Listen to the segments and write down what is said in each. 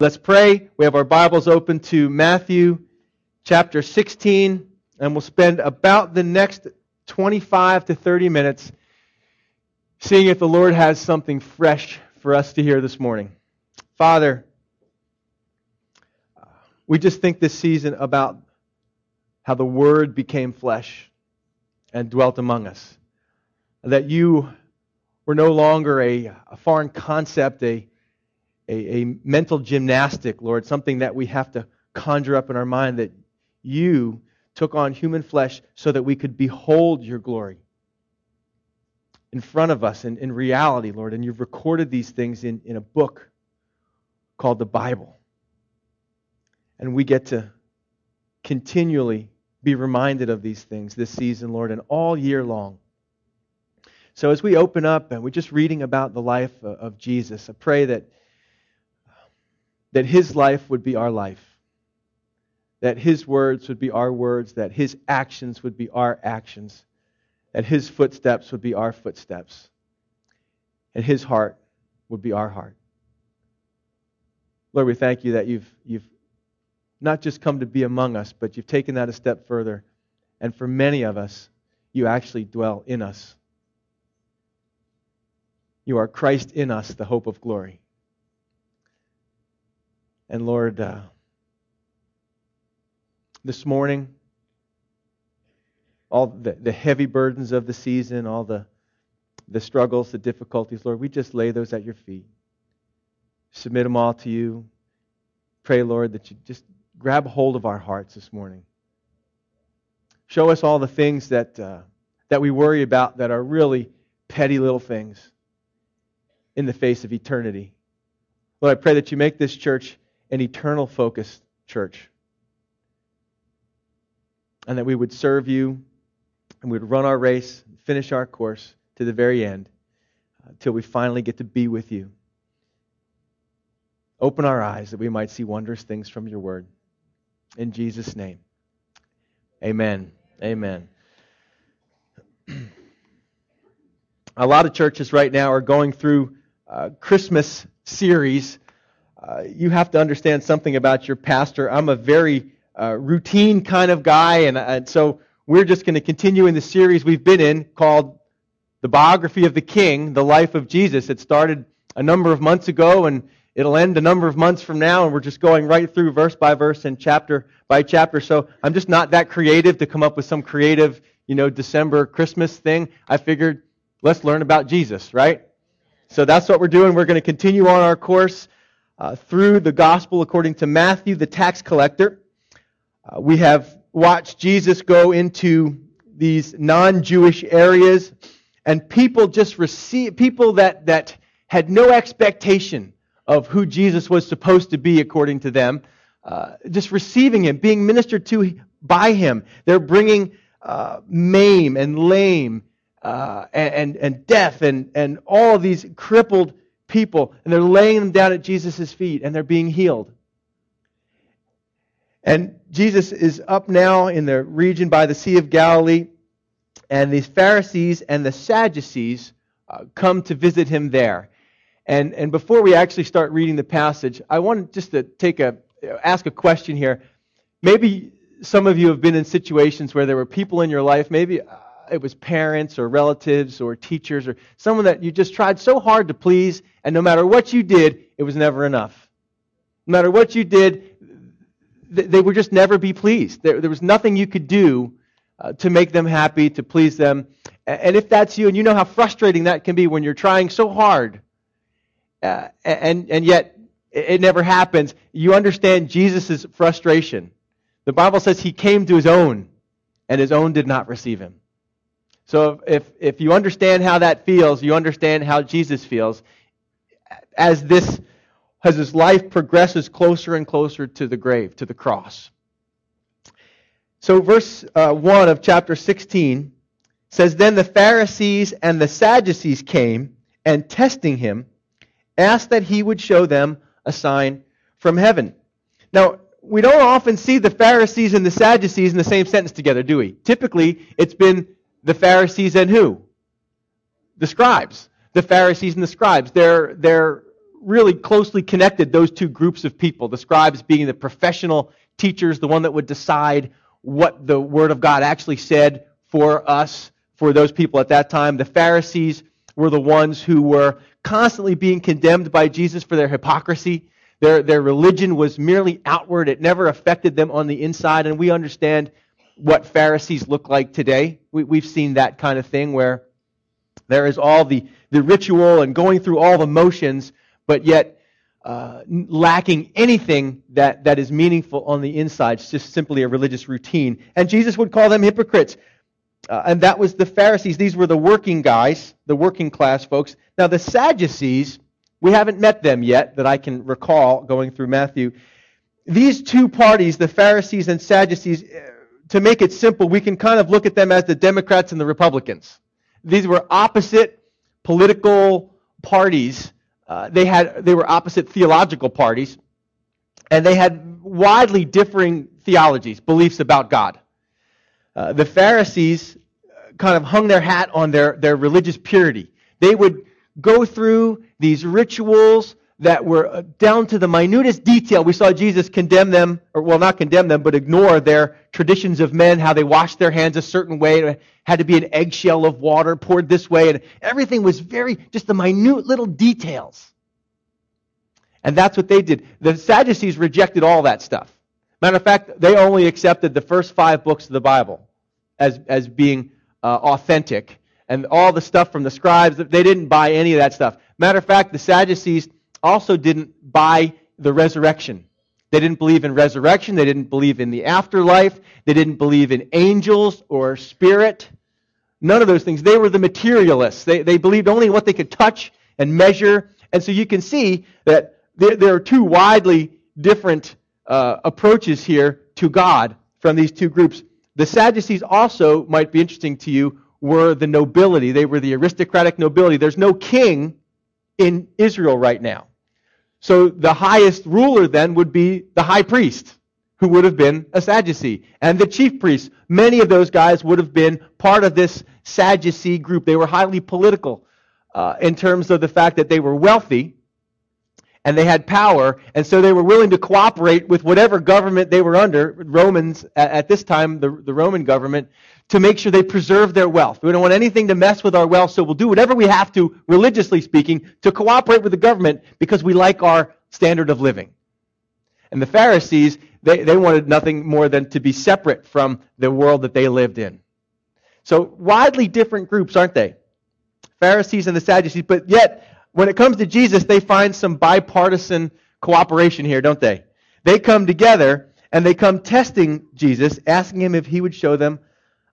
Let's pray. We have our Bibles open to Matthew chapter 16, and we'll spend about the next 25 to 30 minutes seeing if the Lord has something fresh for us to hear this morning. Father, we just think this season about how the Word became flesh and dwelt among us. That you were no longer a, a foreign concept, a a, a mental gymnastic, Lord, something that we have to conjure up in our mind that you took on human flesh so that we could behold your glory in front of us in, in reality, Lord. And you've recorded these things in, in a book called the Bible. And we get to continually be reminded of these things this season, Lord, and all year long. So as we open up and we're just reading about the life of Jesus, I pray that that his life would be our life, that his words would be our words, that his actions would be our actions, that his footsteps would be our footsteps, and his heart would be our heart. Lord, we thank you that you've, you've not just come to be among us, but you've taken that a step further. And for many of us, you actually dwell in us. You are Christ in us, the hope of glory. And Lord, uh, this morning, all the, the heavy burdens of the season, all the, the struggles, the difficulties, Lord, we just lay those at your feet. Submit them all to you. Pray, Lord, that you just grab hold of our hearts this morning. Show us all the things that, uh, that we worry about that are really petty little things in the face of eternity. Lord, I pray that you make this church an eternal focused church. And that we would serve you and we would run our race, finish our course to the very end until uh, we finally get to be with you. Open our eyes that we might see wondrous things from your word. In Jesus' name. Amen. Amen. A lot of churches right now are going through a Christmas series uh, you have to understand something about your pastor. I'm a very uh, routine kind of guy, and, and so we're just going to continue in the series we've been in called The Biography of the King, The Life of Jesus. It started a number of months ago, and it'll end a number of months from now, and we're just going right through verse by verse and chapter by chapter. So I'm just not that creative to come up with some creative, you know, December Christmas thing. I figured let's learn about Jesus, right? So that's what we're doing. We're going to continue on our course uh, through the gospel according to Matthew, the tax collector. Uh, we have watched Jesus go into these non-Jewish areas, and people just receive people that that had no expectation of who Jesus was supposed to be according to them, uh, just receiving him, being ministered to by him. They're bringing uh, maim and lame uh, and, and deaf and, and all these crippled people, and they're laying them down at Jesus' feet, and they're being healed. And Jesus is up now in the region by the Sea of Galilee, and these Pharisees and the Sadducees uh, come to visit him there. And, and before we actually start reading the passage, I want just to take a ask a question here. Maybe some of you have been in situations where there were people in your life, maybe it was parents or relatives or teachers or someone that you just tried so hard to please, and no matter what you did, it was never enough. No matter what you did, they would just never be pleased. There, there was nothing you could do uh, to make them happy, to please them. And if that's you, and you know how frustrating that can be when you're trying so hard, uh, and, and yet it never happens, you understand Jesus' frustration. The Bible says he came to his own, and his own did not receive him. So if, if you understand how that feels, you understand how Jesus feels as this as his life progresses closer and closer to the grave, to the cross. So verse uh, 1 of chapter 16 says, Then the Pharisees and the Sadducees came, and testing him, asked that he would show them a sign from heaven. Now, we don't often see the Pharisees and the Sadducees in the same sentence together, do we? Typically, it's been the Pharisees and who? The scribes. The Pharisees and the scribes. They're, they're really closely connected those two groups of people. The scribes being the professional teachers, the one that would decide what the Word of God actually said for us, for those people at that time. The Pharisees were the ones who were constantly being condemned by Jesus for their hypocrisy. Their, their religion was merely outward, it never affected them on the inside. And we understand what Pharisees look like today. We, we've seen that kind of thing where there is all the, the ritual and going through all the motions, but yet uh, lacking anything that, that is meaningful on the inside. It's just simply a religious routine. And Jesus would call them hypocrites. Uh, and that was the Pharisees. These were the working guys, the working class folks. Now, the Sadducees, we haven't met them yet that I can recall going through Matthew. These two parties, the Pharisees and Sadducees, to make it simple, we can kind of look at them as the Democrats and the Republicans. These were opposite political parties. Uh, they had they were opposite theological parties, and they had widely differing theologies, beliefs about God. Uh, the Pharisees kind of hung their hat on their, their religious purity. They would go through these rituals that were uh, down to the minutest detail. We saw Jesus condemn them, or well, not condemn them, but ignore their traditions of men, how they washed their hands a certain way. It had to be an eggshell of water poured this way, and everything was very, just the minute little details. And that's what they did. The Sadducees rejected all that stuff. Matter of fact, they only accepted the first five books of the Bible as, as being uh, authentic. And all the stuff from the scribes, they didn't buy any of that stuff. Matter of fact, the Sadducees also didn't buy the resurrection. They didn't believe in resurrection. They didn't believe in the afterlife. They didn't believe in angels or spirit. None of those things. They were the materialists. They, they believed only what they could touch and measure. And so you can see that there, there are two widely different uh, approaches here to God from these two groups. The Sadducees also might be interesting to you were the nobility. They were the aristocratic nobility. There's no king in Israel right now. So the highest ruler then would be the high priest, who would have been a Sadducee, and the chief priests. Many of those guys would have been part of this Sadducee group. They were highly political uh, in terms of the fact that they were wealthy and they had power, and so they were willing to cooperate with whatever government they were under, Romans at, this time, the, the Roman government, to make sure they preserve their wealth. We don't want anything to mess with our wealth, so we'll do whatever we have to, religiously speaking, to cooperate with the government because we like our standard of living. And the Pharisees, they, they wanted nothing more than to be separate from the world that they lived in. So, widely different groups, aren't they? Pharisees and the Sadducees, but yet when it comes to Jesus, they find some bipartisan cooperation here, don't they? They come together and they come testing Jesus, asking him if he would show them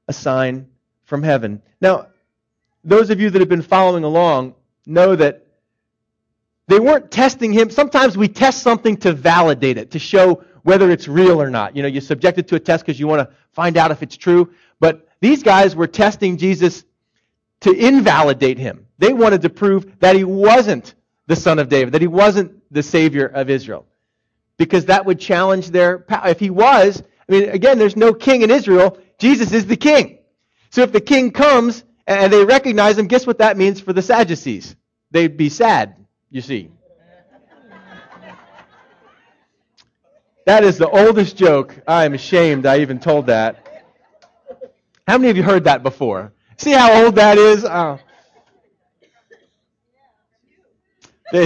a sign from heaven. Now, those of you that have been following along know that they weren't testing him. Sometimes we test something to validate it, to show whether it's real or not. You know, you subject it to a test because you want to find out if it's true. But these guys were testing Jesus to invalidate him. They wanted to prove that he wasn't the son of David, that he wasn't the savior of Israel. Because that would challenge their power. If he was, I mean, again, there's no king in Israel. Jesus is the king. So if the king comes and they recognize him, guess what that means for the Sadducees? They'd be sad, you see. That is the oldest joke. I am ashamed I even told that. How many of you heard that before? See how old that is? Oh.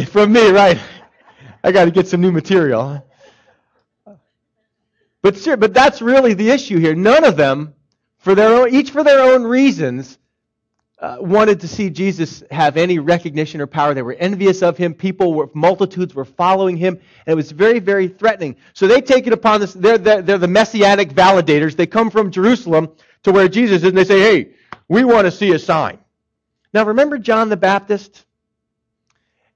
From me, right? I got to get some new material. But but that's really the issue here. None of them, for their own, each for their own reasons, uh, wanted to see Jesus have any recognition or power. They were envious of him. People were, multitudes were following him, and it was very, very threatening. So they take it upon this. They're, they're, they're the messianic validators. They come from Jerusalem to where Jesus is, and they say, "Hey, we want to see a sign. Now, remember John the Baptist?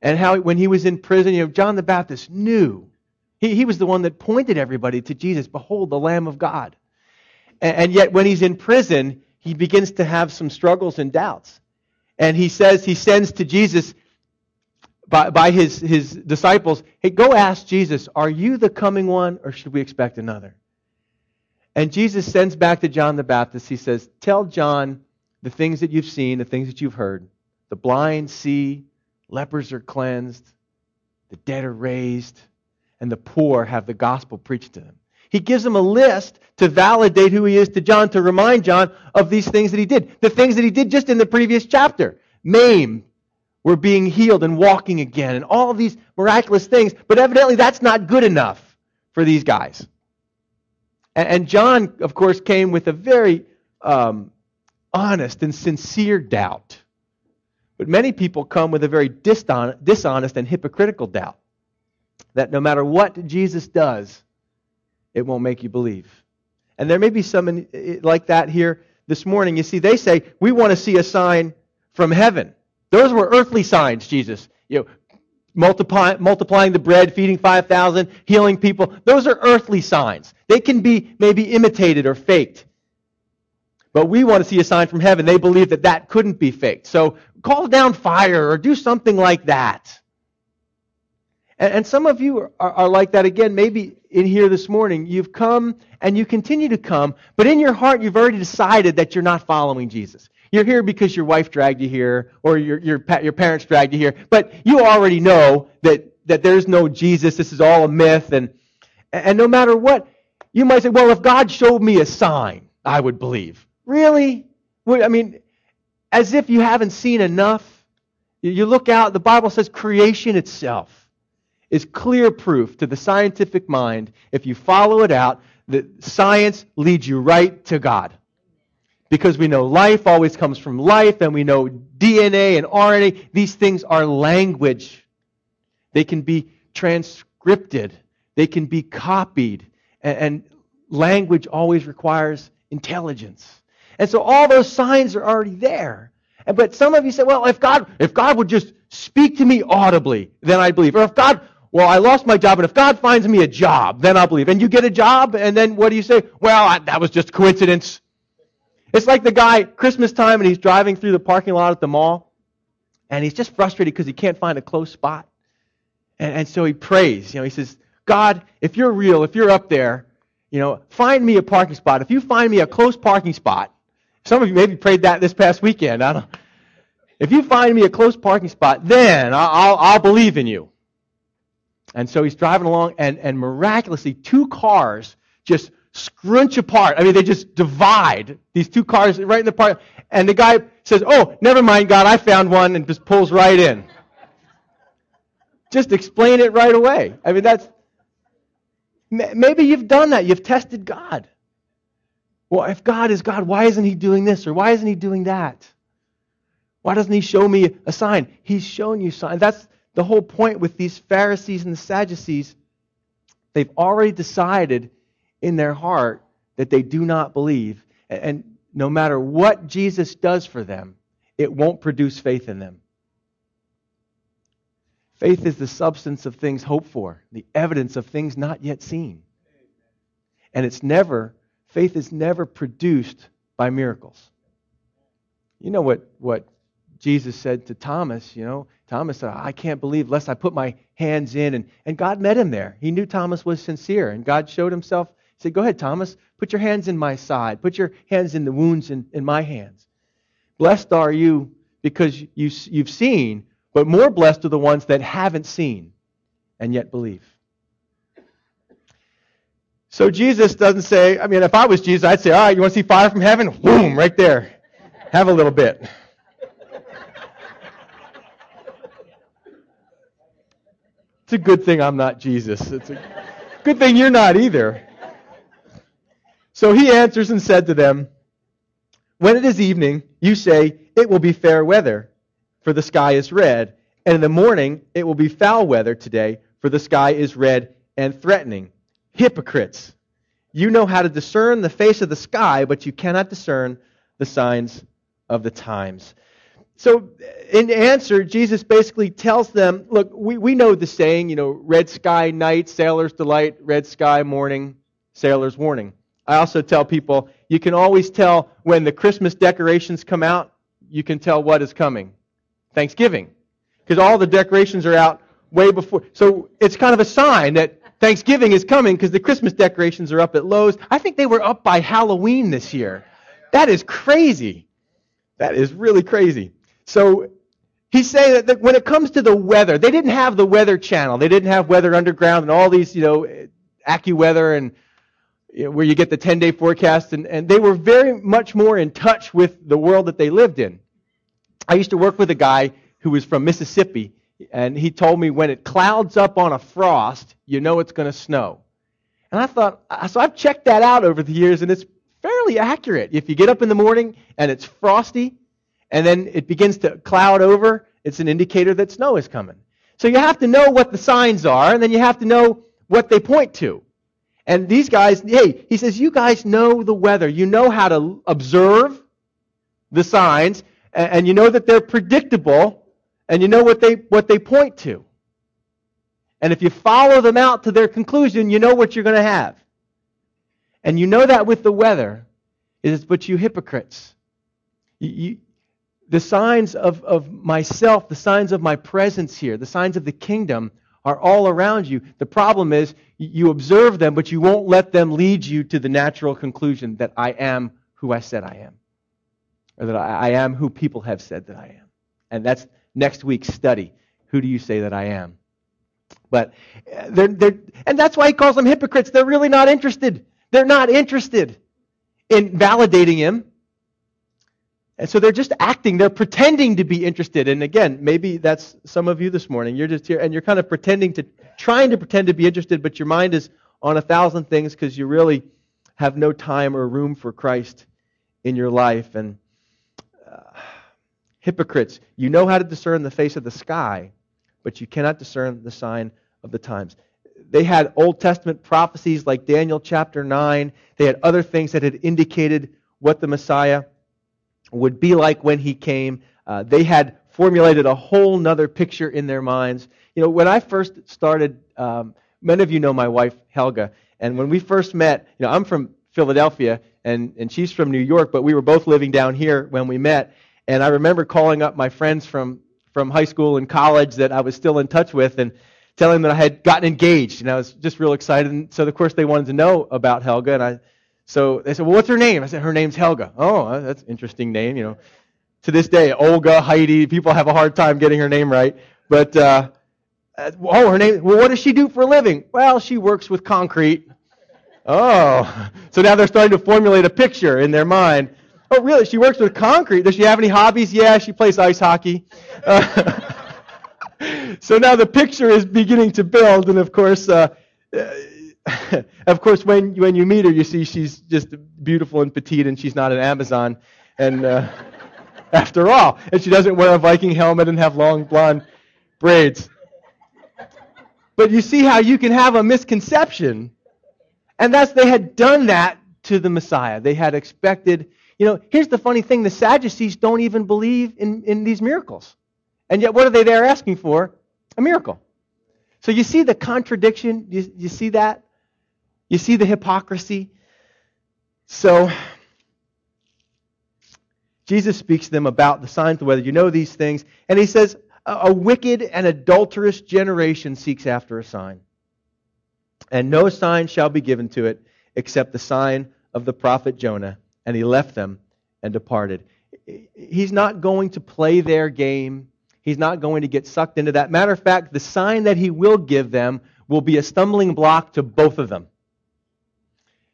And how, when he was in prison, you know, John the Baptist knew. He, he was the one that pointed everybody to Jesus. Behold, the Lamb of God. And, and yet, when he's in prison, he begins to have some struggles and doubts. And he says, he sends to Jesus by, by his, his disciples, hey, go ask Jesus, are you the coming one or should we expect another? And Jesus sends back to John the Baptist, he says, tell John the things that you've seen, the things that you've heard. The blind see, lepers are cleansed, the dead are raised, and the poor have the gospel preached to them. He gives them a list to validate who he is to John, to remind John of these things that he did. The things that he did just in the previous chapter. Maimed were being healed and walking again, and all these miraculous things. But evidently, that's not good enough for these guys. And, John, of course, came with a very um, honest and sincere doubt. But many people come with a very dishonest and hypocritical doubt that no matter what Jesus does, it won't make you believe. And there may be some like that here this morning. You see, they say, we want to see a sign from heaven. Those were earthly signs, Jesus. You know, multiply, multiplying the bread, feeding 5,000, healing people. Those are earthly signs. They can be maybe imitated or faked. But we want to see a sign from heaven. They believe that that couldn't be faked. So call down fire or do something like that. And, and some of you are, are like that again. Maybe in here this morning, you've come and you continue to come, but in your heart, you've already decided that you're not following Jesus. You're here because your wife dragged you here or your, your, your parents dragged you here, but you already know that, that there's no Jesus. This is all a myth. And, and no matter what, you might say, well, if God showed me a sign, I would believe. Really? I mean, as if you haven't seen enough. You look out, the Bible says creation itself is clear proof to the scientific mind, if you follow it out, that science leads you right to God. Because we know life always comes from life, and we know DNA and RNA. These things are language. They can be transcripted, they can be copied, and, language always requires intelligence. And so all those signs are already there. But some of you say, well, if God, if God would just speak to me audibly, then I'd believe. Or if God, well, I lost my job, and if God finds me a job, then I'll believe. And you get a job, and then what do you say? Well, I, that was just coincidence. It's like the guy, Christmas time, and he's driving through the parking lot at the mall, and he's just frustrated because he can't find a close spot. And, and so he prays. You know, he says, God, if you're real, if you're up there, you know, find me a parking spot. If you find me a close parking spot, some of you maybe prayed that this past weekend. I don't. If you find me a close parking spot, then I'll, I'll believe in you. And so he's driving along, and, and miraculously, two cars just scrunch apart. I mean, they just divide these two cars right in the park. And the guy says, Oh, never mind, God, I found one, and just pulls right in. just explain it right away. I mean, that's. Maybe you've done that. You've tested God. Well, if God is God, why isn't He doing this or why isn't He doing that? Why doesn't He show me a sign? He's shown you signs. That's the whole point with these Pharisees and the Sadducees. They've already decided in their heart that they do not believe. And no matter what Jesus does for them, it won't produce faith in them. Faith is the substance of things hoped for, the evidence of things not yet seen. And it's never Faith is never produced by miracles. You know what, what Jesus said to Thomas, you know, Thomas said, I can't believe lest I put my hands in. And, and God met him there. He knew Thomas was sincere. And God showed himself, he said, Go ahead, Thomas, put your hands in my side. Put your hands in the wounds in, in my hands. Blessed are you because you, you've seen, but more blessed are the ones that haven't seen and yet believe. So Jesus doesn't say, I mean, if I was Jesus, I'd say, all right, you want to see fire from heaven? Boom, right there. Have a little bit. It's a good thing I'm not Jesus. It's a good thing you're not either. So he answers and said to them, When it is evening, you say, It will be fair weather, for the sky is red. And in the morning, it will be foul weather today, for the sky is red and threatening. Hypocrites! You know how to discern the face of the sky, but you cannot discern the signs of the times. So, in answer, Jesus basically tells them look, we, we know the saying, you know, red sky night, sailor's delight, red sky morning, sailor's warning. I also tell people you can always tell when the Christmas decorations come out, you can tell what is coming Thanksgiving. Because all the decorations are out way before. So, it's kind of a sign that Thanksgiving is coming because the Christmas decorations are up at Lowe's. I think they were up by Halloween this year. That is crazy. That is really crazy. So he that, that when it comes to the weather, they didn't have the Weather Channel. They didn't have Weather Underground and all these, you know, AccuWeather and you know, where you get the 10 day forecast. And, and they were very much more in touch with the world that they lived in. I used to work with a guy who was from Mississippi, and he told me when it clouds up on a frost, you know it's going to snow. And I thought, so I've checked that out over the years, and it's fairly accurate. If you get up in the morning and it's frosty, and then it begins to cloud over, it's an indicator that snow is coming. So you have to know what the signs are, and then you have to know what they point to. And these guys, hey, he says, you guys know the weather. You know how to observe the signs, and you know that they're predictable, and you know what they, what they point to. And if you follow them out to their conclusion, you know what you're going to have. And you know that with the weather, is but you hypocrites. You, the signs of, of myself, the signs of my presence here, the signs of the kingdom are all around you. The problem is you observe them, but you won't let them lead you to the natural conclusion that I am who I said I am, or that I, am who people have said that I am. And that's next week's study. Who do you say that I am? But uh, they're, they're, and that's why he calls them hypocrites. They're really not interested. They're not interested in validating him. And so they're just acting, they're pretending to be interested. And again, maybe that's some of you this morning. You're just here and you're kind of pretending to, trying to pretend to be interested, but your mind is on a thousand things because you really have no time or room for Christ in your life. And uh, hypocrites, you know how to discern the face of the sky, but you cannot discern the sign of the times. They had Old Testament prophecies like Daniel chapter 9. They had other things that had indicated what the Messiah would be like when he came. Uh, they had formulated a whole nother picture in their minds. You know, when I first started, um, many of you know my wife, Helga, and when we first met, you know, I'm from Philadelphia and, and she's from New York, but we were both living down here when we met. And I remember calling up my friends from, from high school and college that I was still in touch with and telling them that I had gotten engaged. And I was just real excited. And so, of course, they wanted to know about Helga. And I so they said, well, what's her name? I said, her name's Helga. Oh, that's an interesting name, you know. To this day, Olga, Heidi, people have a hard time getting her name right. But, uh, uh, oh, her name, well, what does she do for a living? Well, she works with concrete. Oh, so now they're starting to formulate a picture in their mind. Oh, really? She works with concrete. Does she have any hobbies? Yeah, she plays ice hockey. Uh, so now the picture is beginning to build, and of course, uh, of course, when when you meet her, you see she's just beautiful and petite, and she's not an Amazon. And uh, after all, and she doesn't wear a Viking helmet and have long blonde braids. But you see how you can have a misconception, and that's they had done that to the Messiah. They had expected. You know, here's the funny thing: the Sadducees don't even believe in, in these miracles, and yet what are they there asking for? A miracle. So you see the contradiction. You, you see that? You see the hypocrisy? So, Jesus speaks to them about the signs weather. You know these things. And he says, A wicked and adulterous generation seeks after a sign. And no sign shall be given to it except the sign of the prophet Jonah. And he left them and departed. He's not going to play their game. He's not going to get sucked into that. Matter of fact, the sign that he will give them will be a stumbling block to both of them.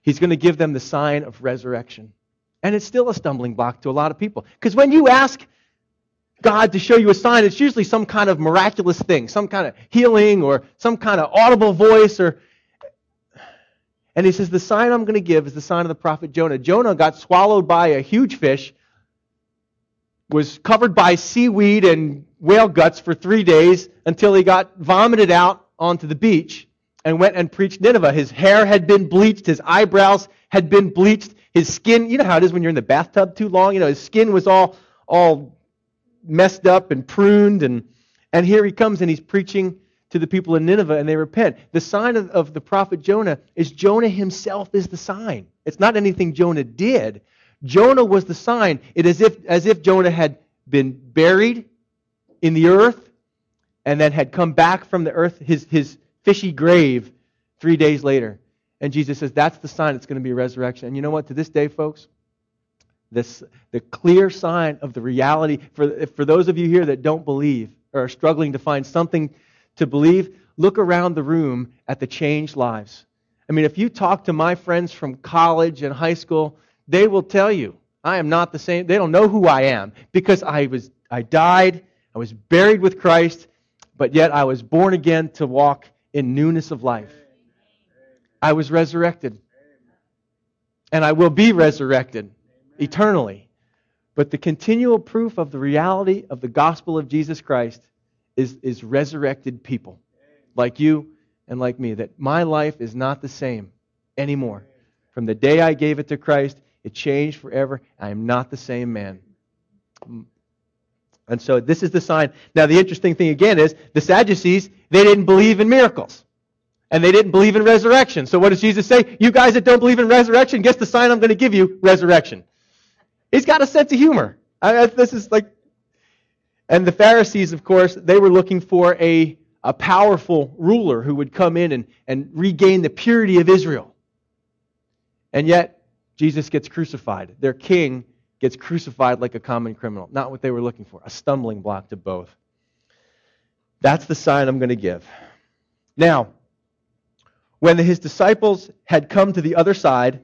He's going to give them the sign of resurrection. And it's still a stumbling block to a lot of people. Because when you ask God to show you a sign, it's usually some kind of miraculous thing, some kind of healing or some kind of audible voice or and he says, The sign I'm going to give is the sign of the prophet Jonah. Jonah got swallowed by a huge fish, was covered by seaweed and whale guts for three days until he got vomited out onto the beach and went and preached Nineveh. His hair had been bleached, his eyebrows had been bleached, his skin, you know how it is when you're in the bathtub too long, you know, his skin was all all messed up and pruned and and here he comes and he's preaching to the people in Nineveh and they repent. The sign of, of the prophet Jonah is Jonah himself is the sign. It's not anything Jonah did. Jonah was the sign. It is if, as if Jonah had been buried in the earth and then had come back from the earth. His, his fishy grave three days later. And Jesus says, that's the sign it's going to be resurrection. And you know what? To this day, folks, this, the clear sign of the reality. For, for those of you here that don't believe or are struggling to find something to believe, look around the room at the changed lives. I mean, if you talk to my friends from college and high school, they will tell you I am not the same. They don't know who I am because I was I died, I was buried with Christ, but yet I was born again to walk in newness of life. I was resurrected. And I will be resurrected eternally. But the continual proof of the reality of the gospel of Jesus Christ is, is resurrected people like you and like me. That my life is not the same anymore. From the day I gave it to Christ, it changed forever. I am not the same man. And so this is the sign. Now, the interesting thing again is the Sadducees, they didn't believe in miracles. And they didn't believe in resurrection. So what does Jesus say? You guys that don't believe in resurrection, guess the sign I'm going to give you? Resurrection. He's got a sense of humor. I, this is like, and the Pharisees, of course, they were looking for a, a powerful ruler who would come in and, and regain the purity of Israel. And yet, Jesus gets crucified. Their king gets crucified like a common criminal. Not what they were looking for, a stumbling block to both. That's the sign I'm going to give. Now, when his disciples had come to the other side,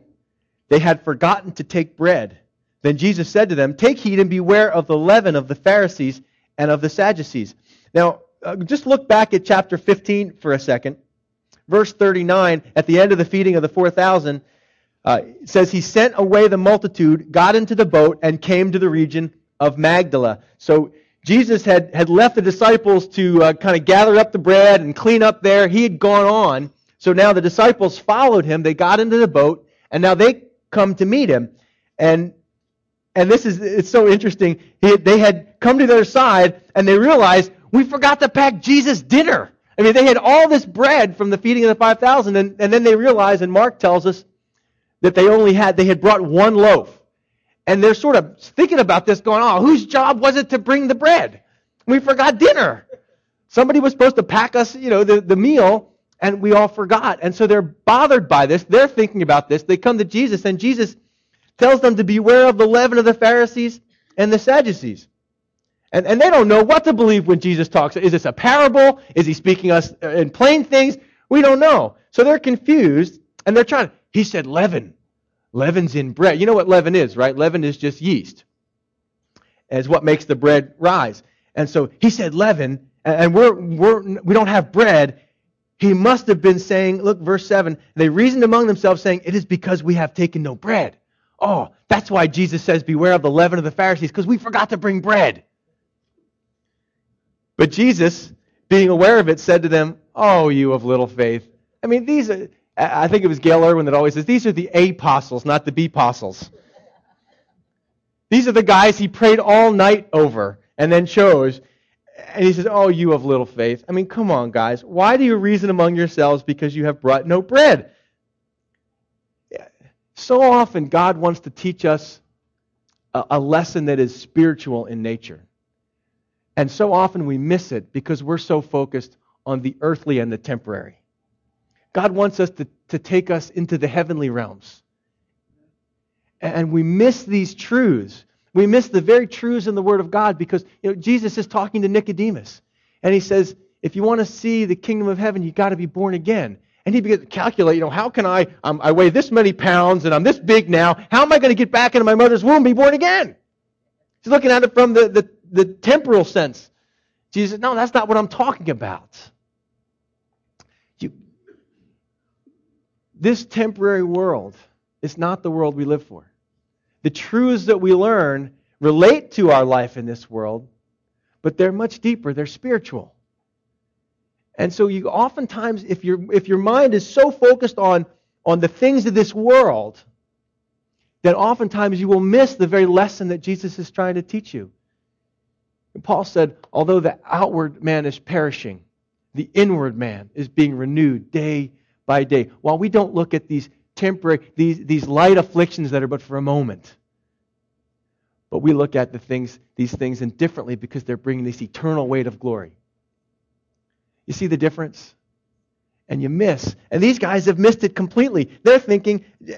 they had forgotten to take bread. Then Jesus said to them, Take heed and beware of the leaven of the Pharisees and of the Sadducees. Now, uh, just look back at chapter 15 for a second. Verse 39, at the end of the feeding of the 4,000, uh, says he sent away the multitude, got into the boat, and came to the region of Magdala. So Jesus had, had left the disciples to uh, kind of gather up the bread and clean up there. He had gone on. So now the disciples followed him. They got into the boat, and now they come to meet him. And and this is it's so interesting. He, they had come to their side, and they realized we forgot to pack Jesus dinner. I mean, they had all this bread from the feeding of the 5,000, and, and then they realized, and Mark tells us, that they only had, they had brought one loaf. And they're sort of thinking about this, going, oh, whose job was it to bring the bread? We forgot dinner. Somebody was supposed to pack us, you know, the, the meal, and we all forgot. And so they're bothered by this. They're thinking about this. They come to Jesus, and Jesus tells them to beware of the leaven of the Pharisees and the Sadducees. And, and they don't know what to believe when Jesus talks. Is this a parable? Is he speaking us in plain things? We don't know. So they're confused, and they're trying. He said leaven. Leaven's in bread. You know what leaven is, right? Leaven is just yeast. As what makes the bread rise. And so he said leaven, and we're, we're, we don't have bread. He must have been saying, look, verse 7, they reasoned among themselves, saying, It is because we have taken no bread. Oh, that's why Jesus says, Beware of the leaven of the Pharisees, because we forgot to bring bread. But Jesus, being aware of it, said to them, Oh, you of little faith. I mean, these are, I think it was Gayle Erwin that always says, these are the apostles, not the B apostles. These are the guys he prayed all night over and then chose. And he says, Oh, you of little faith. I mean, come on, guys. Why do you reason among yourselves because you have brought no bread? So often, God wants to teach us a lesson that is spiritual in nature. And so often we miss it because we're so focused on the earthly and the temporary. God wants us to, to take us into the heavenly realms. And we miss these truths. We miss the very truths in the Word of God because you know, Jesus is talking to Nicodemus. And he says, if you want to see the kingdom of heaven, you've got to be born again. And he begins to calculate, you know, how can I, um, I weigh this many pounds and I'm this big now. How am I going to get back into my mother's womb and be born again? He's looking at it from the, the, the temporal sense. Jesus no, that's not what I'm talking about. This temporary world is not the world we live for. The truths that we learn relate to our life in this world, but they're much deeper. They're spiritual. And so you oftentimes, if your if your mind is so focused on, on the things of this world, then oftentimes you will miss the very lesson that Jesus is trying to teach you. And Paul said, although the outward man is perishing, the inward man is being renewed day by day. While we don't look at these temporary, these, these light afflictions that are but for a moment, but we look at the things, these things indifferently because they're bringing this eternal weight of glory. You see the difference? And you miss. And these guys have missed it completely. They're thinking, uh,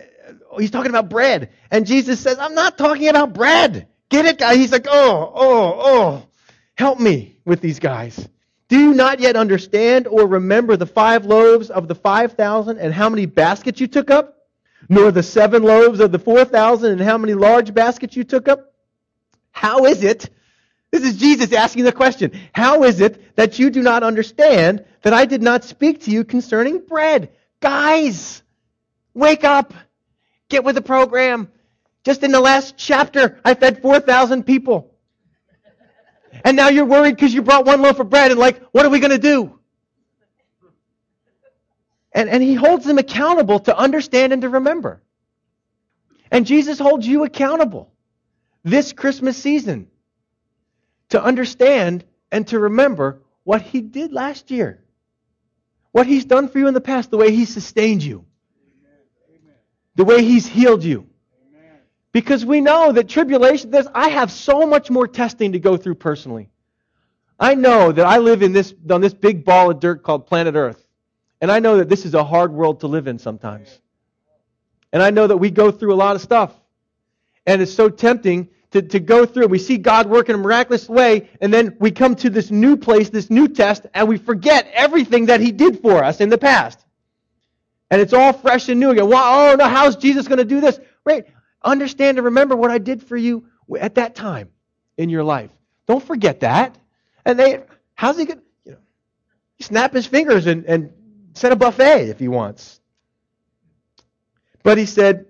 he's talking about bread. And Jesus says, I'm not talking about bread. Get it, guy? He's like, oh, oh, oh, help me with these guys. Do you not yet understand or remember the five loaves of the 5,000 and how many baskets you took up? Nor the seven loaves of the 4,000 and how many large baskets you took up? How is it? This is Jesus asking the question. How is it that you do not understand that I did not speak to you concerning bread? Guys, wake up. Get with the program. Just in the last chapter, I fed 4,000 people. And now you're worried because you brought one loaf of bread and like, what are we going to do? And, and he holds them accountable to understand and to remember. And Jesus holds you accountable this Christmas season to understand and to remember what he did last year, what he's done for you in the past, the way he sustained you, the way he's healed you. Because we know that tribulation, this, I have so much more testing to go through personally. I know that I live in this, on this big ball of dirt called planet Earth. And I know that this is a hard world to live in sometimes. And I know that we go through a lot of stuff. And it's so tempting to, to go through. We see God work in a miraculous way, and then we come to this new place, this new test, and we forget everything that He did for us in the past. And it's all fresh and new again. Wow, oh no, how's Jesus going to do this? Right. Understand and remember what I did for you at that time in your life. Don't forget that. And they, how's he going to, you know, snap his fingers and, and set a buffet if he wants. But he said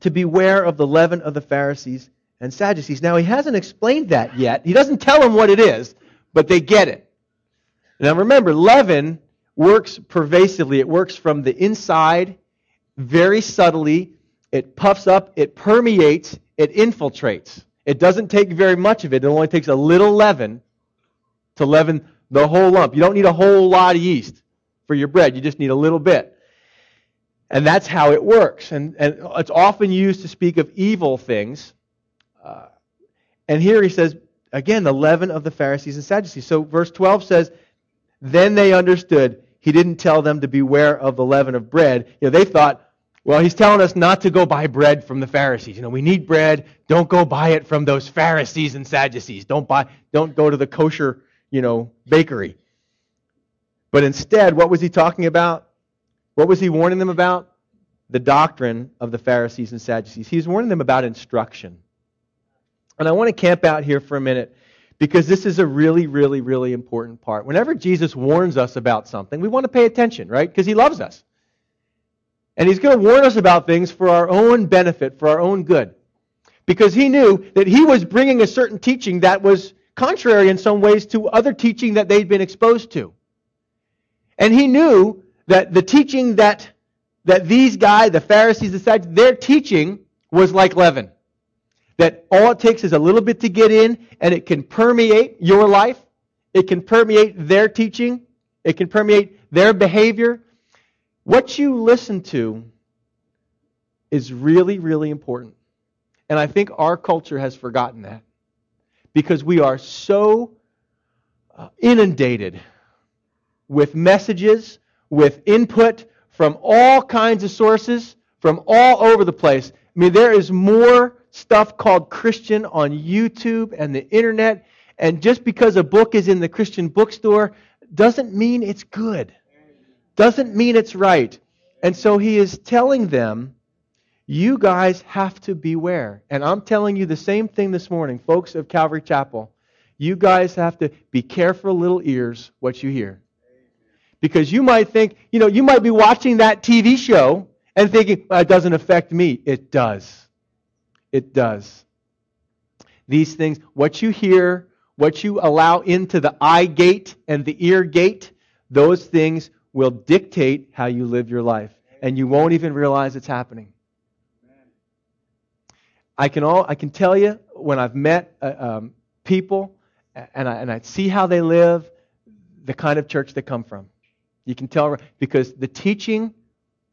to beware of the leaven of the Pharisees and Sadducees. Now, he hasn't explained that yet. He doesn't tell them what it is, but they get it. Now, remember, leaven works pervasively. It works from the inside very subtly. It puffs up, it permeates, it infiltrates. It doesn't take very much of it. It only takes a little leaven to leaven the whole lump. You don't need a whole lot of yeast for your bread. You just need a little bit. And that's how it works. And, and it's often used to speak of evil things. Uh, and here he says, again, the leaven of the Pharisees and Sadducees. So verse 12 says, Then they understood. He didn't tell them to beware of the leaven of bread. You know, they thought, well, he's telling us not to go buy bread from the Pharisees. You know, we need bread. Don't go buy it from those Pharisees and Sadducees. Don't buy, don't go to the kosher, you know, bakery. But instead, what was he talking about? What was he warning them about? The doctrine of the Pharisees and Sadducees. He's warning them about instruction. And I want to camp out here for a minute because this is a really, really, really important part. Whenever Jesus warns us about something, we want to pay attention, right? Because he loves us. And he's going to warn us about things for our own benefit, for our own good. Because he knew that he was bringing a certain teaching that was contrary in some ways to other teaching that they'd been exposed to. And he knew that the teaching that, that these guys, the Pharisees, decided, their teaching was like leaven. That all it takes is a little bit to get in, and it can permeate your life. It can permeate their teaching. It can permeate their behavior. What you listen to is really, really important. And I think our culture has forgotten that because we are so uh, inundated with messages, with input from all kinds of sources, from all over the place. I mean, there is more stuff called Christian on YouTube and the internet, and just because a book is in the Christian bookstore doesn't mean it's good, doesn't mean it's right. And so he is telling them, you guys have to beware. And I'm telling you the same thing this morning, folks of Calvary Chapel. You guys have to be careful, little ears, what you hear. Because you might think, you know, you might be watching that TV show and thinking, well, it doesn't affect me. It does. It does. These things, what you hear, what you allow into the eye gate and the ear gate, those things will dictate how you live your life. And you won't even realize it's happening. I can, all, I can tell you when I've met uh, um, people and I, and I see how they live, the kind of church they come from. You can tell because the teaching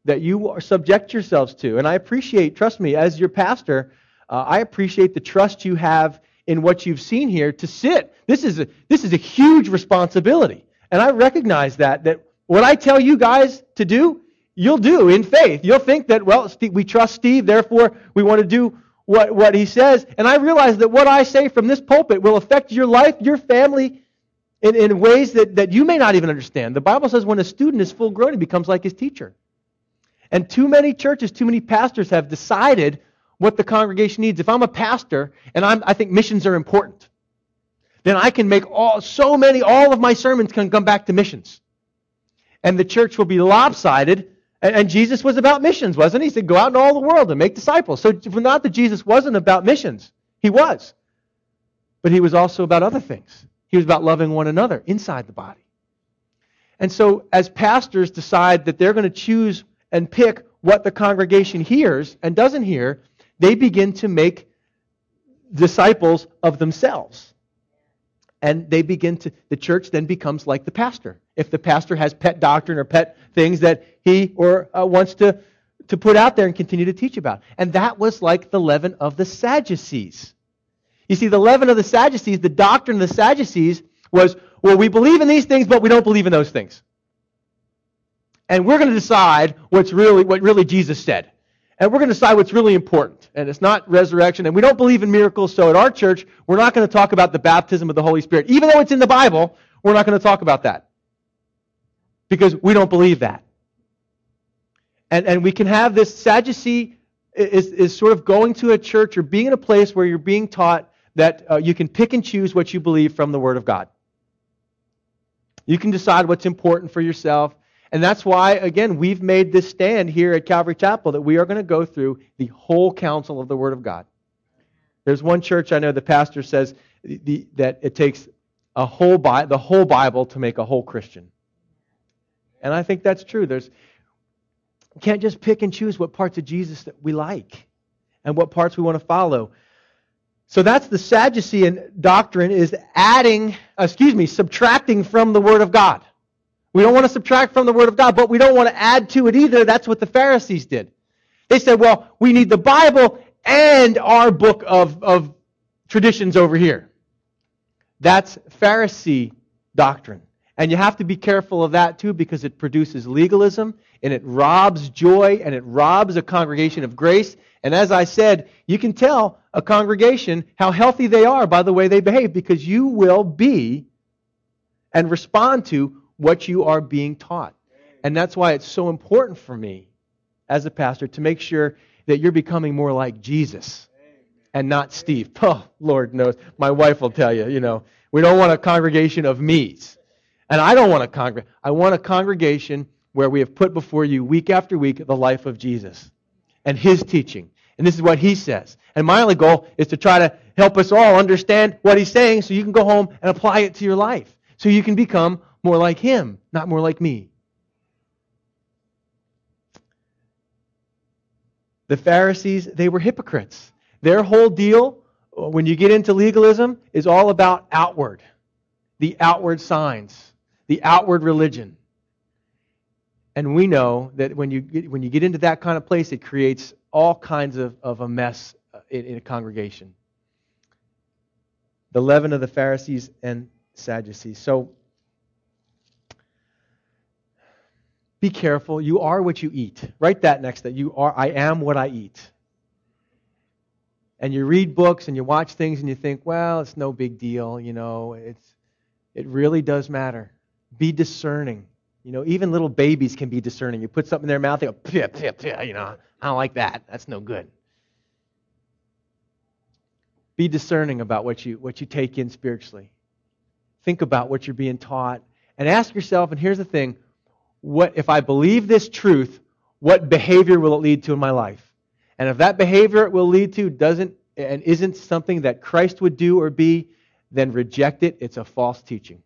that you subject yourselves to, and I appreciate, trust me, as your pastor, uh, I appreciate the trust you have in what you've seen here to sit. This is a, this is a huge responsibility, and I recognize that that what I tell you guys to do you'll do in faith. You'll think that, well, Steve, we trust Steve, therefore we want to do what, what he says. And I realize that what I say from this pulpit will affect your life, your family, in, in ways that, that you may not even understand. The Bible says when a student is full grown, he becomes like his teacher. And too many churches, too many pastors have decided what the congregation needs. If I'm a pastor and I'm, I think missions are important, then I can make all, so many, all of my sermons can come back to missions. And the church will be lopsided. And, Jesus was about missions, wasn't he? He said, go out into all the world and make disciples. So not that Jesus wasn't about missions. He was. But he was also about other things. He was about loving one another inside the body. And so as pastors decide that they're going to choose and pick what the congregation hears and doesn't hear, they begin to make disciples of themselves and they begin to the church then becomes like the pastor. If the pastor has pet doctrine or pet things that he or uh, wants to to put out there and continue to teach about. And that was like the leaven of the sadducees. You see the leaven of the sadducees the doctrine of the sadducees was well we believe in these things but we don't believe in those things. And we're going to decide what's really what really jesus said. And we're going to decide what's really important. And it's not resurrection. And we don't believe in miracles. So at our church, we're not going to talk about the baptism of the Holy Spirit. Even though it's in the Bible, we're not going to talk about that. Because we don't believe that. And, and we can have this Sadducee is, is sort of going to a church or being in a place where you're being taught that uh, you can pick and choose what you believe from the Word of God. You can decide what's important for yourself. And that's why, again, we've made this stand here at Calvary Chapel that we are going to go through the whole counsel of the Word of God. There's one church I know the pastor says the, that it takes a whole Bi- the whole Bible to make a whole Christian. And I think that's true. There's can't just pick and choose what parts of Jesus that we like and what parts we want to follow. So that's the Sadducean doctrine is adding, excuse me, subtracting from the Word of God. We don't want to subtract from the Word of God, but we don't want to add to it either. That's what the Pharisees did. They said, well, we need the Bible and our book of, of traditions over here. That's Pharisee doctrine. And you have to be careful of that too because it produces legalism and it robs joy and it robs a congregation of grace. And as I said, you can tell a congregation how healthy they are by the way they behave because you will be and respond to what you are being taught. And that's why it's so important for me as a pastor to make sure that you're becoming more like Jesus and not Steve. Oh, Lord knows. My wife will tell you, you know, we don't want a congregation of me's. And I don't want a congregation. I want a congregation where we have put before you week after week the life of Jesus and his teaching. And this is what he says. And my only goal is to try to help us all understand what he's saying so you can go home and apply it to your life. So you can become more like him, not more like me. The Pharisees, they were hypocrites. Their whole deal, when you get into legalism, is all about outward, the outward signs, the outward religion. And we know that when you get, when you get into that kind of place, it creates all kinds of, of a mess uh, in, in a congregation. The leaven of the Pharisees and Sadducees. So Be careful. You are what you eat. Write that next that you are I am what I eat. And you read books and you watch things and you think, well, it's no big deal, you know, it's it really does matter. Be discerning. You know, even little babies can be discerning. You put something in their mouth, they go, pia, pia, pia, you know, I don't like that. That's no good. Be discerning about what you what you take in spiritually. Think about what you're being taught and ask yourself, and here's the thing, what if I believe this truth, what behavior will it lead to in my life? And if that behavior it will lead to doesn't and isn't something that Christ would do or be, then reject it. It's a false teaching.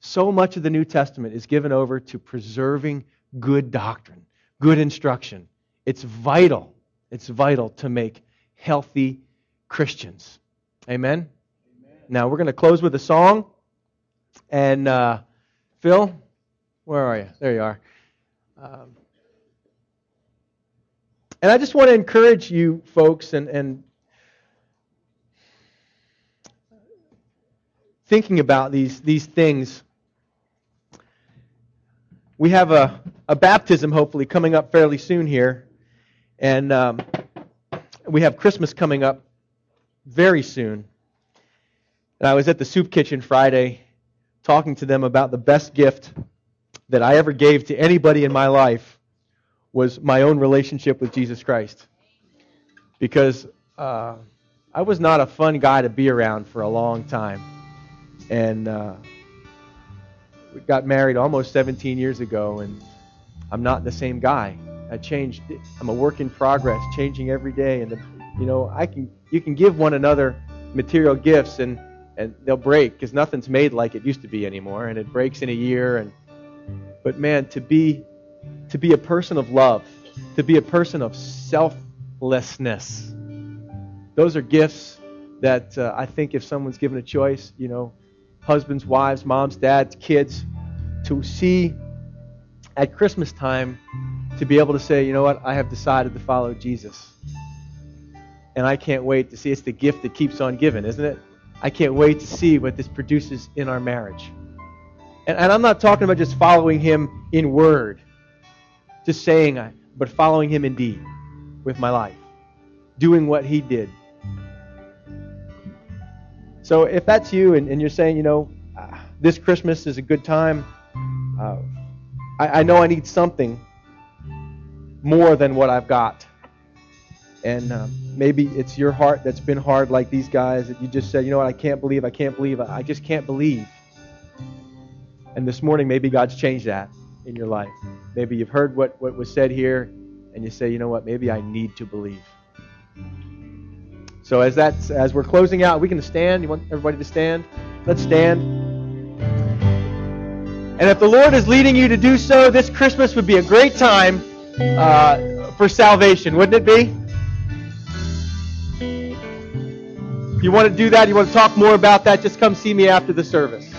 So much of the New Testament is given over to preserving good doctrine, good instruction. It's vital. It's vital to make healthy Christians. Amen? Amen. Now, we're going to close with a song. And uh, Phil, where are you? There you are. Um, and I just want to encourage you folks and, and thinking about these, these things. we have a, a baptism hopefully coming up fairly soon here. And um, we have Christmas coming up very soon. And I was at the soup kitchen Friday talking to them about the best gift that I ever gave to anybody in my life was my own relationship with Jesus Christ. Because uh, I was not a fun guy to be around for a long time. And uh, we got married almost 17 years ago, and I'm not the same guy. I changed. I'm a work in progress, changing every day. And the, you know, I can you can give one another material gifts, and and they'll break because nothing's made like it used to be anymore, and it breaks in a year. And but man, to be to be a person of love, to be a person of selflessness, those are gifts that uh, I think if someone's given a choice, you know, husbands, wives, moms, dads, kids, to see at Christmas time to be able to say, you know what, I have decided to follow Jesus. And I can't wait to see. It's the gift that keeps on giving, isn't it? I can't wait to see what this produces in our marriage. And, and I'm not talking about just following him in word, just saying, but following him in deed with my life, doing what he did. So if that's you and, and you're saying, you know, uh, this Christmas is a good time, uh, I, I know I need something more than what I've got. And um, maybe it's your heart that's been hard like these guys that you just said, you know what, I can't believe, I can't believe, I just can't believe. And this morning, maybe God's changed that in your life. Maybe you've heard what, what was said here, and you say, you know what, maybe I need to believe. So as that's as we're closing out, we can stand. You want everybody to stand? Let's stand. And if the Lord is leading you to do so, this Christmas would be a great time uh, for salvation, wouldn't it be? If you want to do that, you want to talk more about that, just come see me after the service.